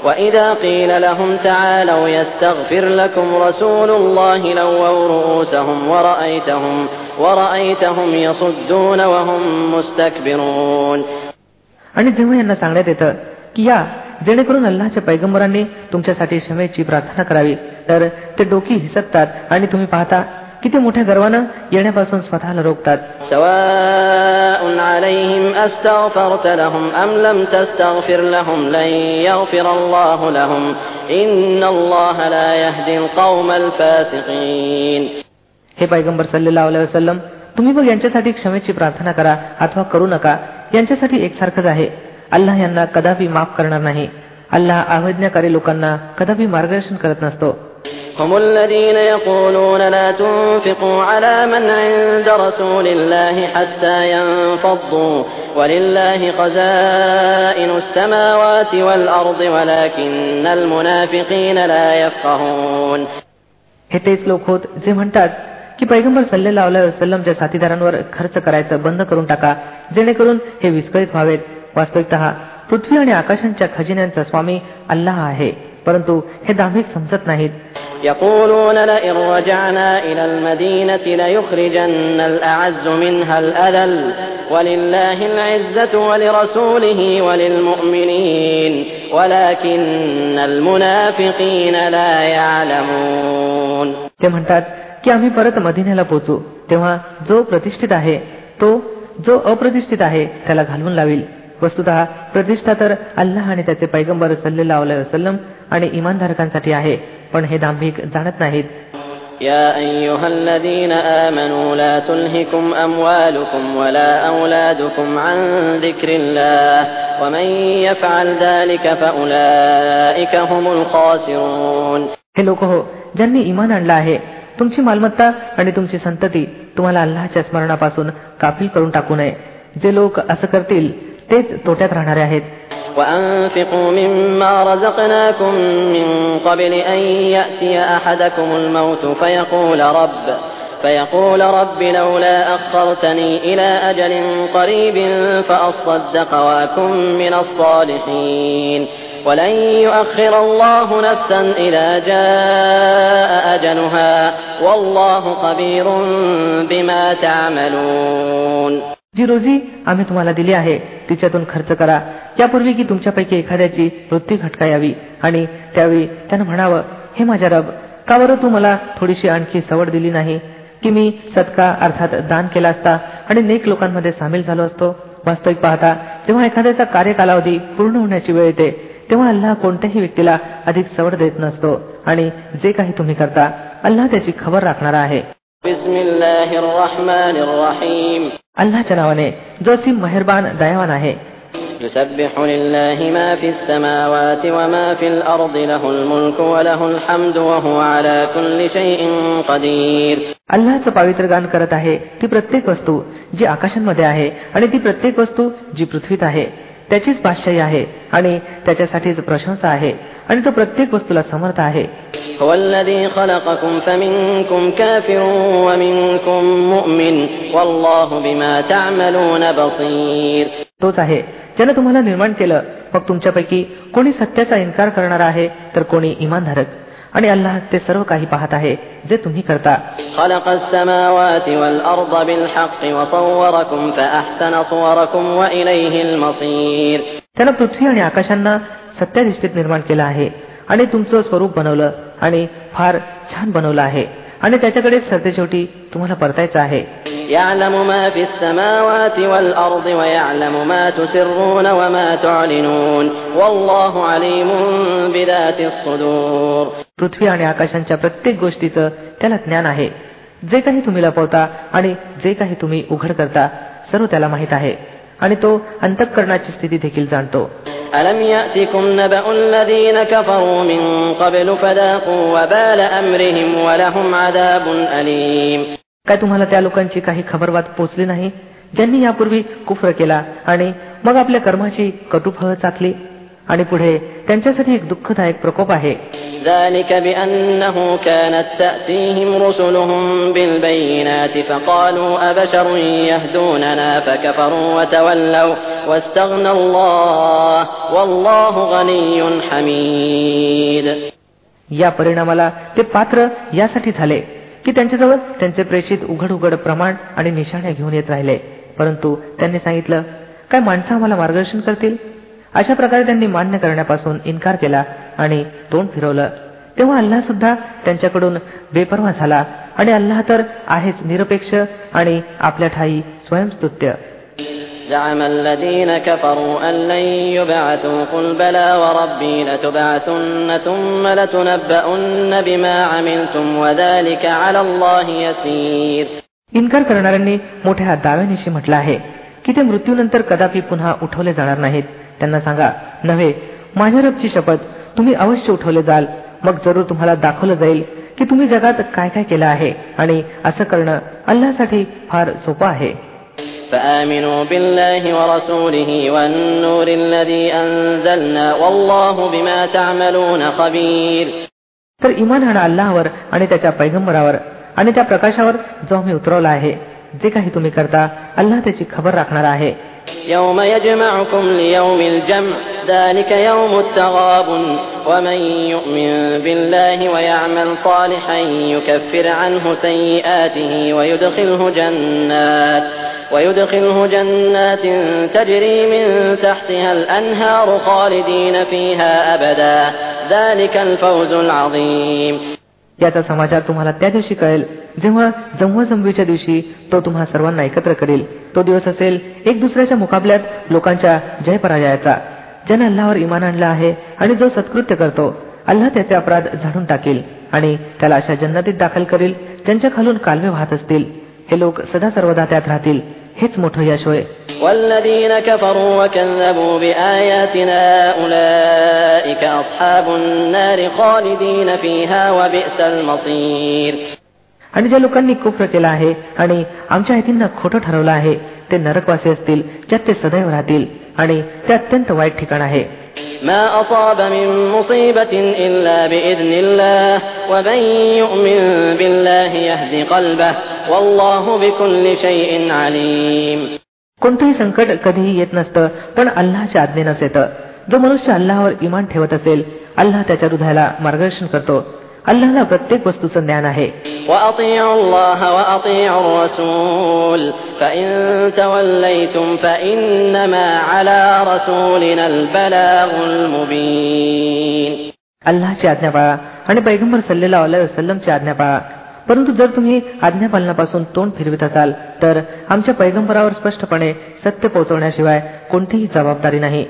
وإذا قيل لهم تعالوا يستغفر لكم رسول الله لووا رؤوسهم ورأيتهم ورأيتهم يصدون وهم مستكبرون आणि जेव्हा यांना सांगण्यात येतं की या जेणेकरून अल्लाच्या पैगंबरांनी तुमच्यासाठी क्षमेची प्रार्थना करावी तर ते डोकी हिसकतात आणि तुम्ही पाहता किती मोठ्या गर्वानं येण्यापासून स्वतःला रोखतात. हे पैगंबर सल्लेला वसलम तुम्ही मग यांच्यासाठी क्षमेची प्रार्थना करा अथवा करू नका. यांच्यासाठी एकसारखंच आहे. अल्लाह यांना कदापि माफ करणार नाही. अल्लाह अवज्ञाकारी लोकांना कदापि मार्गदर्शन करत नसतो. هم الذين يقولون لا تنفقوا على من عند رسول الله حتى ينفضوا ولله خزائن السماوات والأرض ولكن المنافقين لا يفقهون हे तेच लोक होत जे म्हणतात की पैगंबर सल्लेला वसलमच्या साथीदारांवर खर्च करायचं बंद करून टाका जेणेकरून हे विस्कळीत व्हावेत वास्तविकत पृथ्वी आणि आकाशांच्या खजिन्यांचा स्वामी अल्लाह आहे परंतु हे दांभिक समजत नाहीत يقولون لئن رجعنا إلى المدينة ليخرجن الأعز منها الأذل ولله العزة ولرسوله وللمؤمنين ولكن المنافقين لا يعلمون ते म्हणतात की आम्ही परत मदिन्याला पोचू तेव्हा जो प्रतिष्ठित आहे तो जो अप्रतिष्ठित आहे त्याला घालवून लावील वस्तुत प्रतिष्ठा तर अल्लाह आणि त्याचे पैगंबर सल्लेला वसलम आणि इमानधारकांसाठी आहे पण हे दांभिक जाणत नाहीत يا أيها الذين آمنوا لا تلهكم أموالكم ولا أولادكم عن ذكر الله ومن يفعل ذلك فأولئك هم الخاسرون हे लोक हो ज्यांनी इमान आणलं आहे तुमची मालमत्ता आणि तुमची संतती तुम्हाला अल्लाच्या स्मरणापासून काफील करून टाकू नये जे लोक असं करतील तेच तोट्यात राहणारे आहेत وأنفقوا مما رزقناكم من قبل أن يأتي أحدكم الموت فيقول رب فيقول رب لولا أخرتني إلى أجل قريب فأصدق وأكن من الصالحين ولن يؤخر الله نفسا إذا جاء أجلها والله خبير بما تعملون जी रोजी आम्ही तुम्हाला दिली आहे तिच्यातून खर्च करा. यापूर्वी की तुमच्यापैकी एखाद्याची मृत्यू घटका यावी आणि त्यावेळी त्यानं म्हणावं हे माझ्या रब का बरं तू मला थोडीशी आणखी सवड दिली नाही? की मी सत्का अर्थात दान केला असता आणि नेक लोकांमध्ये सामील झालो असतो? वास्तविक पाहता जेव्हा एखाद्याचा कार्यकालावधी पूर्ण होण्याची वेळ येते तेव्हा अल्लाह कोणत्याही व्यक्तीला अधिक सवड देत नसतो आणि जे काही तुम्ही करता अल्लाह त्याची खबर राखणारा आहे. بسم الله الرحمن الرحيم अल्लाच्या नावाने जो असीम मेहरबान दयावान आहे يسبح لله ما في السماوات وما في الأرض له الملك وله الحمد وهو على كل شيء قدير अल्लाचं पावित्र गान करत आहे ती प्रत्येक वस्तू जी आकाशांमध्ये आहे आणि ती प्रत्येक वस्तू जी पृथ्वीत आहे त्याचीच बादशाही आहे आणि त्याच्यासाठीच प्रशंसा आहे आणि तो प्रत्येक वस्तूला समर्थ आहे هو الذي خلقكم فمنكم كافر ومنكم مؤمن والله بما تعملون بصير तोच आहे ज्याने तुम्हाला निर्माण केलं मग तुमच्यापैकी कोणी सत्याचा इन्कार करणार आहे तर कोणी इमानधारक आणि अल्लाह ते सर्व काही पाहत आहे जे तुम्ही करता خلق السماوات والأرض بالحق وصوركم فأحسن صوركم وإليه المصير त्यानं पृथ्वी आणि आकाशांना सत्याधिष्ठेत निर्माण केला आहे आणि तुमचं स्वरूप बनवलं आणि फार छान बनवलं आहे. आणि त्याच्याकडेच सरतेशेवटी तुम्हाला परतायचं आहे. पृथ्वी आणि आकाशांच्या प्रत्येक गोष्टीचं त्याला ज्ञान आहे. जे काही तुम्ही लपवता आणि जे काही तुम्ही उघड करता सर्व त्याला माहीत आहे. आणि तो अंतःकरणाची स्थिती देखील जाणतो ألم يأتكم نبأ الذين كفروا من قبل فذاقوا وبال أمرهم ولهم عذاب أليم काय तुम्हाला त्या लोकांची काही खबरबात पोचली नाही ज्यांनी यापूर्वी कुफ्र केला आणि मग आपल्या कर्माची कटुफळ चाकली आणि पुढे त्यांच्यासाठी एक दुःखदायक प्रकोप आहे ذلك بأنه كانت تأتيهم رسلهم بالبينات فقالوا أبشر يهدوننا فكفروا وتولوا واستغنى الله والله غني حميد या परिणामाला ते पात्र यासाठी झाले की त्यांच्याजवळ त्यांचे प्रेषित उघड उघड प्रमाण आणि निशाणे घेऊन येत राहिले परंतु त्यांनी सांगितलं काय माणसं आम्हाला मार्गदर्शन करतील अशा प्रकारे त्यांनी मान्य करण्यापासून इन्कार केला आणि तोंड फिरवलं तेव्हा अल्लाह सुद्धा त्यांच्याकडून बेपरवा झाला आणि अल्लाह तर आहेच निरपेक्ष आणि आपल्या ठाई स्वयंस्तुत्य زعم الذين كفروا أن لن يبعثوا قل بلى وربي لتبعثن ثم لتنبؤن بما عملتم وذلك على الله يسير इन्कार करणाऱ्यांनी मोठ्या दाव्यानिशी म्हटलं आहे की ते मृत्यूनंतर कदापि पुन्हा उठवले जाणार नाहीत त्यांना सांगा नव्हे माझ्या रबची शपथ तुम्ही अवश्य उठवले जाल मग जरूर तुम्हाला दाखवलं जाईल की तुम्ही जगात काय काय केलं आहे आणि असं करणं अल्लासाठी फार सोपं आहे فآمنوا بالله ورسوله والنور الذي أنزلنا والله بما تعملون خبير तर इमान आणा अल्लाहवर आणि त्याच्या पैगंबरावर आणि त्या प्रकाशावर जो आम्ही उतरवला आहे जे काही तुम्ही करता अल्लाह त्याची खबर राखणार आहे يوم يجمعكم ليوم الجمع ذلك يوم التغابن. ومن يؤمن بالله ويعمل صالحا يكفر عنه سيئاته ويدخله جنات ويدخله جنات تجري من تحتها الأنهار خالدين فيها أبدا. ذلك الفوز العظيم. याचा समाचार तुम्हाला त्या दिवशी कळेल. जेव्हा जमवाजमवीच्या दिवशी तो तुम्हा सर्वांना एकत्र करेल. तो दिवस असेल एक दुसऱ्याच्या मुकाबल्यात लोकांच्या जय पराजयाचा ज्याने अल्लावर इमान आणलं आहे आणि जो सत्कृत्य करतो अल्लाह त्याचे अपराध झाडून टाकेल आणि त्याला अशा जन्नतीत दाखल करेल ज्यांच्या खालून कालवे वाहत असतील. हे लोक सदा सर्वदा त्यात राहतील. हेच मोठं यश होय والذين كفروا وكذبوا بآياتنا أولئك أصحاب النار خالدين فيها وبئس المصير आणि ज्या लोकांनी कुफ्र केला आहे आणि आमच्या आयतींना खोटं ठरवलं आहे ते नरकवासी असतील ज्यात ते सदैव राहतील आणि ते अत्यंत वाईट ठिकाण आहे ما أصاب من مصيبة إلا بإذن الله ومن يؤمن بالله يهد قلبه والله بكل شيء عليم कोणतंही संकट कधीही येत नसतं पण अल्लाच्या आज्ञेनंच येतं जो मनुष्य अल्लावर इमान ठेवत असेल अल्लाह त्याच्या हृदयाला मार्गदर्शन करतो अल्लाला प्रत्येक वस्तूचं ज्ञान आहे. अल्लाची आज्ञा पाळा आणि पैगंबर सल्लेला वसलमची आज्ञा पाळा. परंतु जर तुम्ही आज्ञापालनापासून तोंड फिरवित असाल तर आमच्या पैगंबरावर स्पष्टपणे सत्य पोहोचवण्याशिवाय कोणतीही जबाबदारी नाही.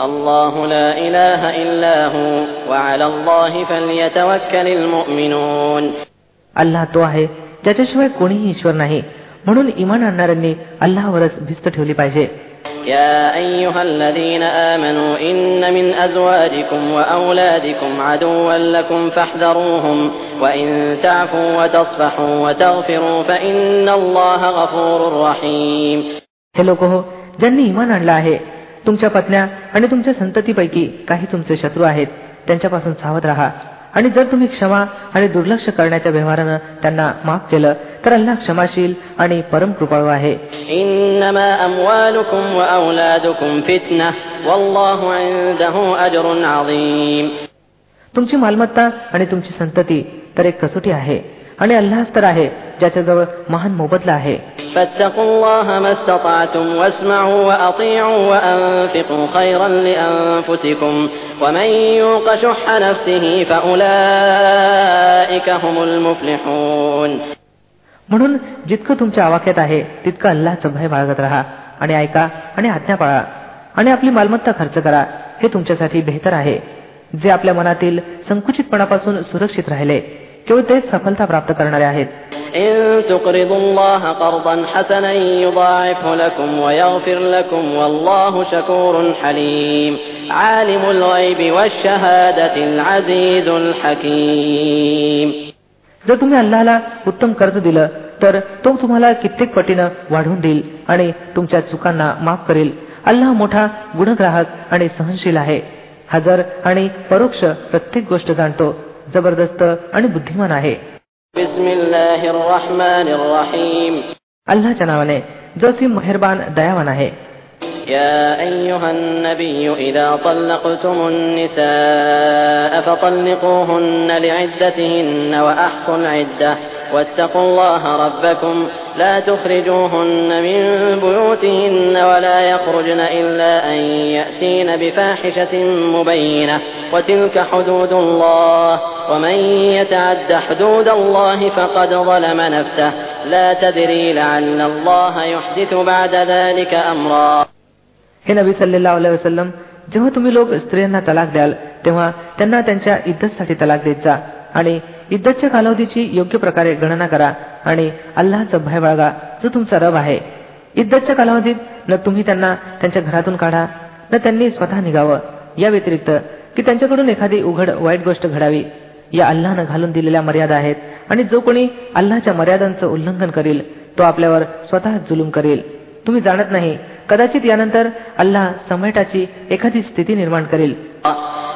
الله لا إله إلا هو وعلى الله فليتوكل المؤمنون अल्लाह तो आहे ज्याच्याशिवाय कोणीही ईश्वर नाही म्हणून इमान आणणाऱ्यांनी अल्लाहवरच भिस्त ठेवली पाहिजे يا أيها الذين آمنوا إن من أزواجكم وأولادكم عدوا لكم فاحذروهم وإن تعفوا وتصفحوا وتغفروا فإن الله غفور رحيم हे लोक हो ज्यांनी इमान आणलं आहे तुमच्या पत्न्या आणि तुमच्या संततीपैकी काही तुमचे शत्रू आहेत त्यांच्यापासून सावध राहा. आणि जर तुम्ही क्षमा आणि दुर्लक्ष करण्याच्या व्यवहारानं त्यांना माफ केलं तर अल्लाह क्षमाशील आणि परम कृपाळू आहे. तुमची मालमत्ता आणि तुमची संतती तर एक कसोटी आहे आणि अल्लाहच तर आहे ज्याच्याजवळ महान मोबदला आहे. فاتقوا الله ما استطعتم واسمعوا وأطيعوا وأنفقوا خيرا لأنفسكم ومن يوق شح نفسه فأولئك هم المفلحون म्हणून जितकं तुमच्या आवाक्यात आहे तितकं अल्लाहचं भय बाळगत राहा आणि ऐका आणि आज्ञा पाळा आणि आपली मालमत्ता खर्च करा हे तुमच्यासाठी बेहतर आहे जे आपल्या मनातील संकुचितपणापासून सुरक्षित राहिले केवळ तेच सफलता प्राप्त करणारे आहेत. जर तुम्ही अल्लाला उत्तम कर्ज दिलं तर तो तुम्हाला कित्येक पटीनं वाढवून देईल आणि तुमच्या चुकांना माफ करेल. अल्लाह मोठा गुणग्राहक आणि सहनशील आहे. हजर आणि परोक्ष प्रत्येक गोष्ट जाणतो. जबरदस्त आणि बुद्धिमान आहे अल्लाच्या नावाने जो ती मेहरबान दयावान आहे يا أيها النبي إذا طلقتم النساء فطلقوهن لعدتهن وأحصوا العدة واتقوا الله ربكم لا تخرجوهن من بيوتهن ولا يخرجن إلا أن يأتين بفاحشة مبينة وتلك حدود الله ومن يتعد حدود الله فقد ظلم نفسه لا تدري لعل الله يحدث بعد ذلك أمرا हे नबी सल्लेला वसलम जेव्हा तुम्ही लोक स्त्रियांना तलाक द्याल तेव्हा त्यांना त्यांच्या इद्दतसाठी तलाक देत जा आणि इद्दतच्या कालावधीची योग्य प्रकारे गणना करा आणि अल्लाचा भय बाळगा जो तुमचा रब आहे. इद्दतच्या कालावधीत न तुम्ही त्यांना त्यांच्या घरातून काढा न त्यांनी स्वतः निघावं. या व्यतिरिक्त की त्यांच्याकडून एखादी उघड वाईट गोष्ट घडावी. या अल्लानं घालून दिलेल्या मर्यादा आहेत आणि जो कोणी अल्लाच्या मर्यादांचं उल्लंघन करेल तो आपल्यावर स्वतः जुलूम करेल. तुम्ही जाणत नाही कदाचित यानंतर अल्लाह समेटाची एखादी स्थिती निर्माण करेल.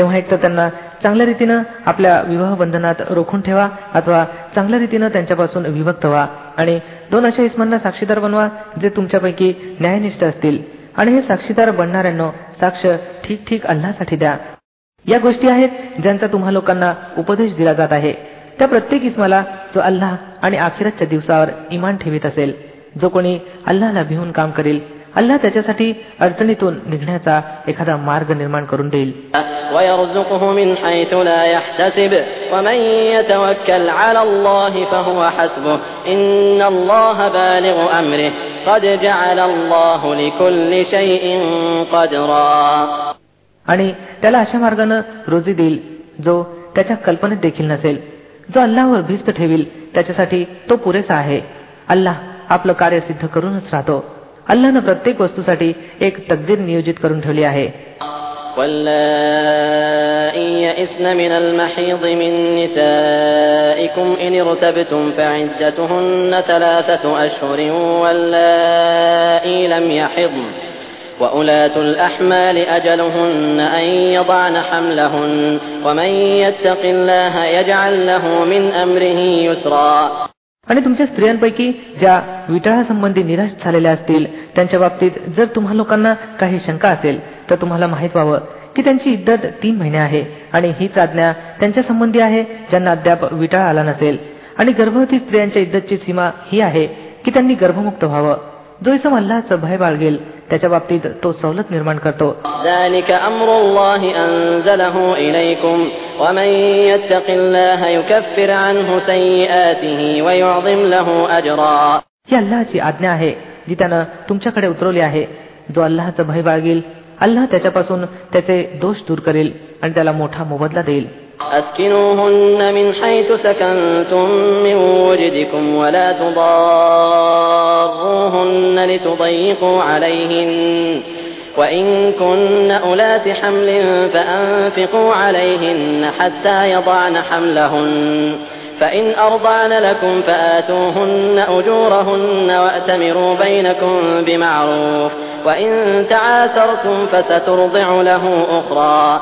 तेव्हा एक तर त्यांना चांगल्या रीतीनं आपल्या विवाह बंधनात रोखून ठेवा अथवा चांगल्या रीतीनं त्यांच्यापासून विभक्त व्हा. आणि दोन अशा इस्मांना साक्षीदार बनवा जे तुमच्यापैकी न्यायनिष्ठ असतील. आणि हे साक्षीदार बनणाऱ्यांनो साक्ष ठीक ठीक अल्लासाठी द्या. या गोष्टी आहेत ज्यांचा तुम्हा लोकांना उपदेश दिला जात आहे. त्या प्रत्येक इस्माला जो अल्लाह आणि आखिरातच्या दिवसावर इमान ठेवीत असेल जो कोणी अल्लाला भिवून काम करेल अल्लाह त्याच्यासाठी अडचणीतून निघण्याचा एखादा मार्ग निर्माण करून देईल. आणि त्याला अशा मार्गाने रोजी देईल जो त्याच्या कल्पनेत देखील नसेल. जो अल्लावर भिस्त ठेवील त्याच्यासाठी तो पुरेसा आहे. अल्लाह आपलं कार्य सिद्ध करूनच राहतो. अल्लानं प्रत्येक वस्तूसाठी एक तकदीर नियोजित करून ठेवली आहे واللائي يئسن من المحيض من نسائكم إن ارتبتم فعدتهن ثلاثة أشهر واللائي لم يحضن وأولاة الأحمال أجلهن أن يضعن حملهن ومن يتق الله يجعل له من أمره يسرا आणि तुमच्या स्त्रियांपैकी ज्या विटाळासंबंधी निराश झालेल्या असतील त्यांच्या बाबतीत जर तुम्हा लोकांना काही शंका असेल तर तुम्हाला माहीत व्हावं की त्यांची इद्दत तीन महिने आहे आणि हीच आज्ञा त्यांच्या संबंधी आहे ज्यांना अद्याप विटाळा आला नसेल. आणि गर्भवती स्त्रियांच्या इद्दतची सीमा ही आहे की त्यांनी गर्भमुक्त व्हावं. जो इसम अल्लाचं भय बाळगेल त्याच्या बाबतीत तो सवलत निर्माण करतो. ही अल्लाची आज्ञा आहे जी त्यानं तुमच्याकडे उतरवली आहे. जो अल्लाचं भय बाळगेल अल्लाह त्याच्यापासून त्याचे दोष दूर करेल आणि त्याला मोठा मोबदला देईल. أسكنوهن من حيث سكنتم من وجدكم ولا تضاروهن لتضيقوا عليهن وإن كن أولات حمل فأنفقوا عليهن حتى يضعن حملهن فإن أرضعن لكم فآتوهن أجورهن وأتمروا بينكم بمعروف وإن تعاثرتم فسترضع له أخرى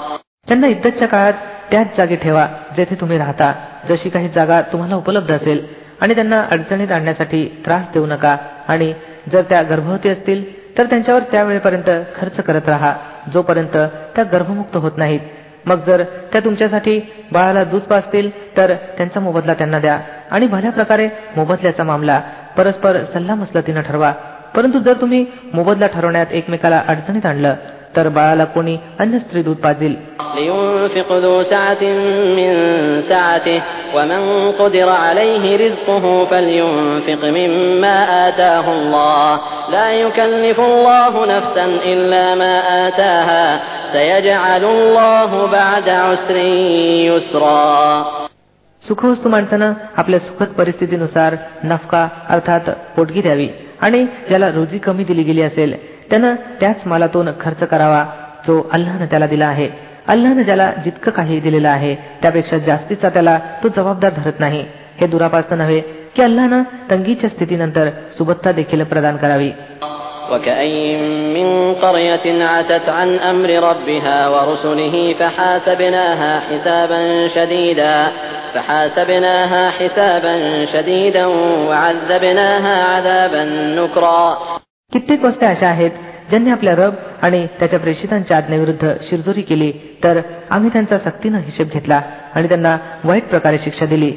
त्यांना इद्दतच्या काळात त्याच जागी ठेवा जेथे तुम्ही राहता. जशी काही जागा तुम्हाला उपलब्ध असेल आणि त्यांना अडचणीत आणण्यासाठी त्रास देऊ नका आणि जर त्या गर्भवती असतील तर त्यांच्यावर त्यावेळेपर्यंत खर्च करत राहा. जोपर्यंत त्या गर्भमुक्त होत नाहीत. मग जर त्या तुमच्यासाठी बाळाला दूध पाजतील तर त्यांचा मोबदला त्यांना द्या आणि भल्या प्रकारे मोबदल्याचा मामला परस्पर सल्लामसलतीनं ठरवा. परंतु जर तुम्ही मोबदला ठरवण्यात एकमेकाला अडचणीत आणलं तर बाळाला कोणी अन्य स्त्री दूध पाजेल لينفق ذو سعة من سعته ومن قدر عليه رزقه فلينفق مما آتاه الله لا يكلف الله نفسا إلا ما آتاها سيجعل الله بعد عسر يسرا सुखवस्तू माणसानं आपल्या सुखद परिस्थितीनुसार नफका अर्थात पोटगी द्यावी आणि ज्याला रोजी कमी दिली गेली असेल त्यानं त्याच मालातून खर्च करावा जो अल्लानं त्याला दिला आहे अल्लानं ज्याला जितकं काही दिलेलं आहे त्यापेक्षा जास्तीचा त्याला तो जबाबदार धरत नाही हे दुरापास्त नव्हे की अल्लानं तंगीच्या स्थितीनंतर सुबत्ता देखील प्रदान करावी وكأين من قرية عتت عن أمر ربها ورسله فحاسبناها حسابا شديدا فحاسبناها حسابا شديدا وعذبناها عذابا نكرا कित्येक वस्त्या अशा आहेत ज्यांनी आपल्या रब आणि त्याच्या प्रेषितांच्या आज्ञेविरुद्ध शिरजोरी केली तर आम्ही त्यांचा सक्तीनं हिशेब घेतला आणि त्यांना वाईट प्रकारे शिक्षा दिली.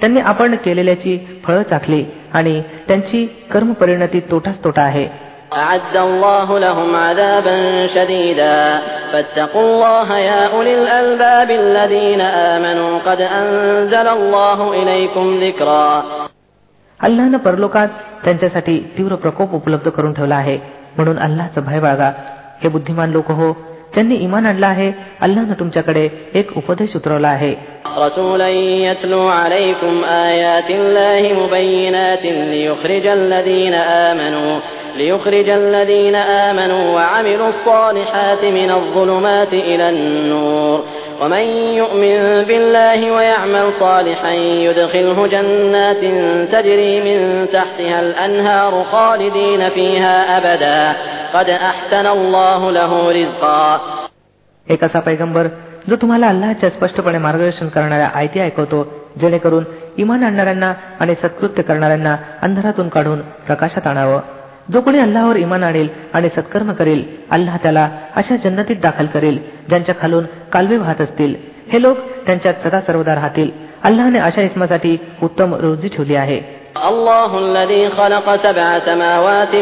त्यांनी आपण केलेल्याची फळं चाखली आणि त्यांची कर्म परिणती तोटाच तोटा आहे. أعد الله لهم عذابا شديدا فاتقوا الله يا أولي الألباب الذين آمنوا قد أنزل الله إليكم ذكرا अल्लानं परलोकात त्यांच्यासाठी तीव्र प्रकोप उपलब्ध करून ठेवला आहे म्हणून अल्लाचं भय बाळगा हे बुद्धिमान लोक हो ज्यांनी इमान आणलं आहे अल्लानं तुमच्याकडे एक उपदेश उतरवला आहे رسولا يتلو عليكم آيات الله مبينات ليخرج الذين آمنوا ليخرج الذين آمنوا وعملوا الصالحات من الظلمات إلى النور ومن يؤمن بالله ويعمل صالحا يدخله جنات تجري من تحتها الأنهار خالدين فيها أبدا قد أحسن الله له رزقا एक असा पैगंबर जो तुम्हाला अल्लाच्या स्पष्टपणे मार्गदर्शन करणाऱ्या आयती ऐकवतो जेणेकरून इमान आणणाऱ्यांना आणि सत्कृत्य करणाऱ्यांना अंधारातून काढून प्रकाशात आणावं जो कोणी अल्लावर इमान आणेल आणि सत्कर्म करेल अल्लाह त्याला अशा जन्नतीत दाखल करेल ज्यांच्या खालून कालवे वाहत असतील. हे लोक त्यांच्यात सदा सर्वदा राहतील. अल्लाहने अशा इस्मासाठी उत्तम रोजी ठेवली आहे. الله الذي خلق سبع سماوات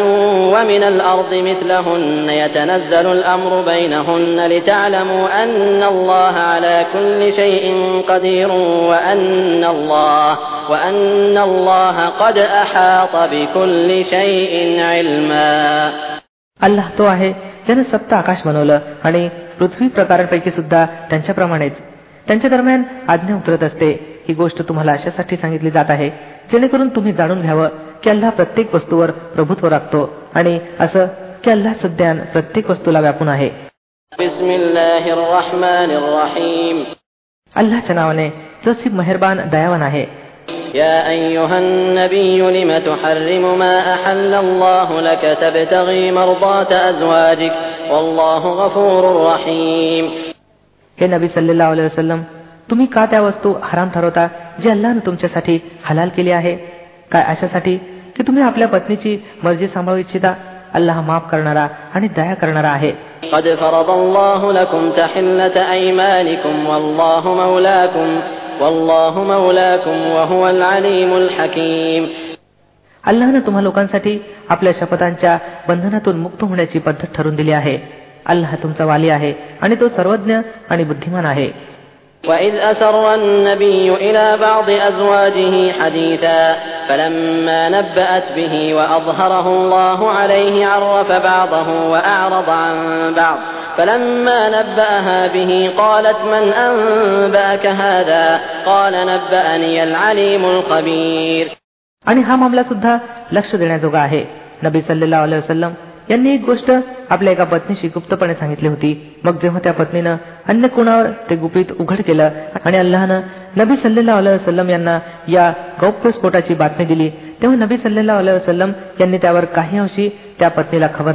ومن الأرض مثلهن يتنزل الأمر بينهن لتعلموا أن الله على كل شيء قدير وأن الله وأن الله قد أحاط بكل شيء علما अल्लाह तो आहे ज्याने सप्त आकाश बनवलं आणि पृथ्वी प्रकारांपैकी सुद्धा त्यांच्याप्रमाणेच त्यांच्या दरम्यान आज्ञा उतरत असते ही गोष्ट तुम्हाला अशासाठी सांगितली जात आहे जेणेकरून तुम्ही जाणून घ्यावं की अल्लाह प्रत्येक वस्तूवर प्रभुत्व राखतो आणि असं की अल्लाह ज्ञान प्रत्येक वस्तूला व्यापून आहे بسم الله الرحمن الرحيم अल्लाच्या नावाने जसी मेहरबान दयावान आहे يا أيها النبي لم تحرم ما أحل الله لك تبتغي مرضات أزواجك والله غفور رحيم हे नबी सल्लेला वसलम तुम्ही का त्या वस्तू हराम ठरवता जी अल्लानं तुमच्यासाठी हलाल केली आहे काय अशासाठी की तुम्ही आपल्या पत्नीची मर्जी सांभाळू इच्छिता अल्लाह माफ करणारा आणि दया करणारा आहे قد فرض الله لكم تحلة أيمانكم والله مولاكم والله مولاكم وهو العليم الحكيم अल्लाहनं तुम्हा लोकांसाठी आपल्या शपथांच्या बंधनातून मुक्त होण्याची पद्धत ठरून दिली आहे अल्लाह तुमचा वाली आहे आणि तो सर्वज्ञ आणि बुद्धिमान आहे وإذ أسر النبي إلى بعض أزواجه حديثا فلما نبأت به وأظهره الله عليه عرف بعضه وأعرض عن بعض فلما نبأها به قالت من أنبأك هذا قال نبأني العليم الخبير आणि हा मामला सुद्धा लक्ष देण्याजोगा आहे नबी सल्लेला वसलम यांनी एक गोष्ट आपल्या एका पत्नीशी गुप्तपणे सांगितली होती. मग जेव्हा त्या पत्नीनं अन्य कोणावर ते गुपित उघड केलं आणि अल्लाहनं नबी सल्लेला वसलम यांना या गौप्यस्फोटाची बातमी दिली तेव्हा नबी सल्लेला वसलम यांनी त्यावर काही अंशी त्या पत्नीला खबरदार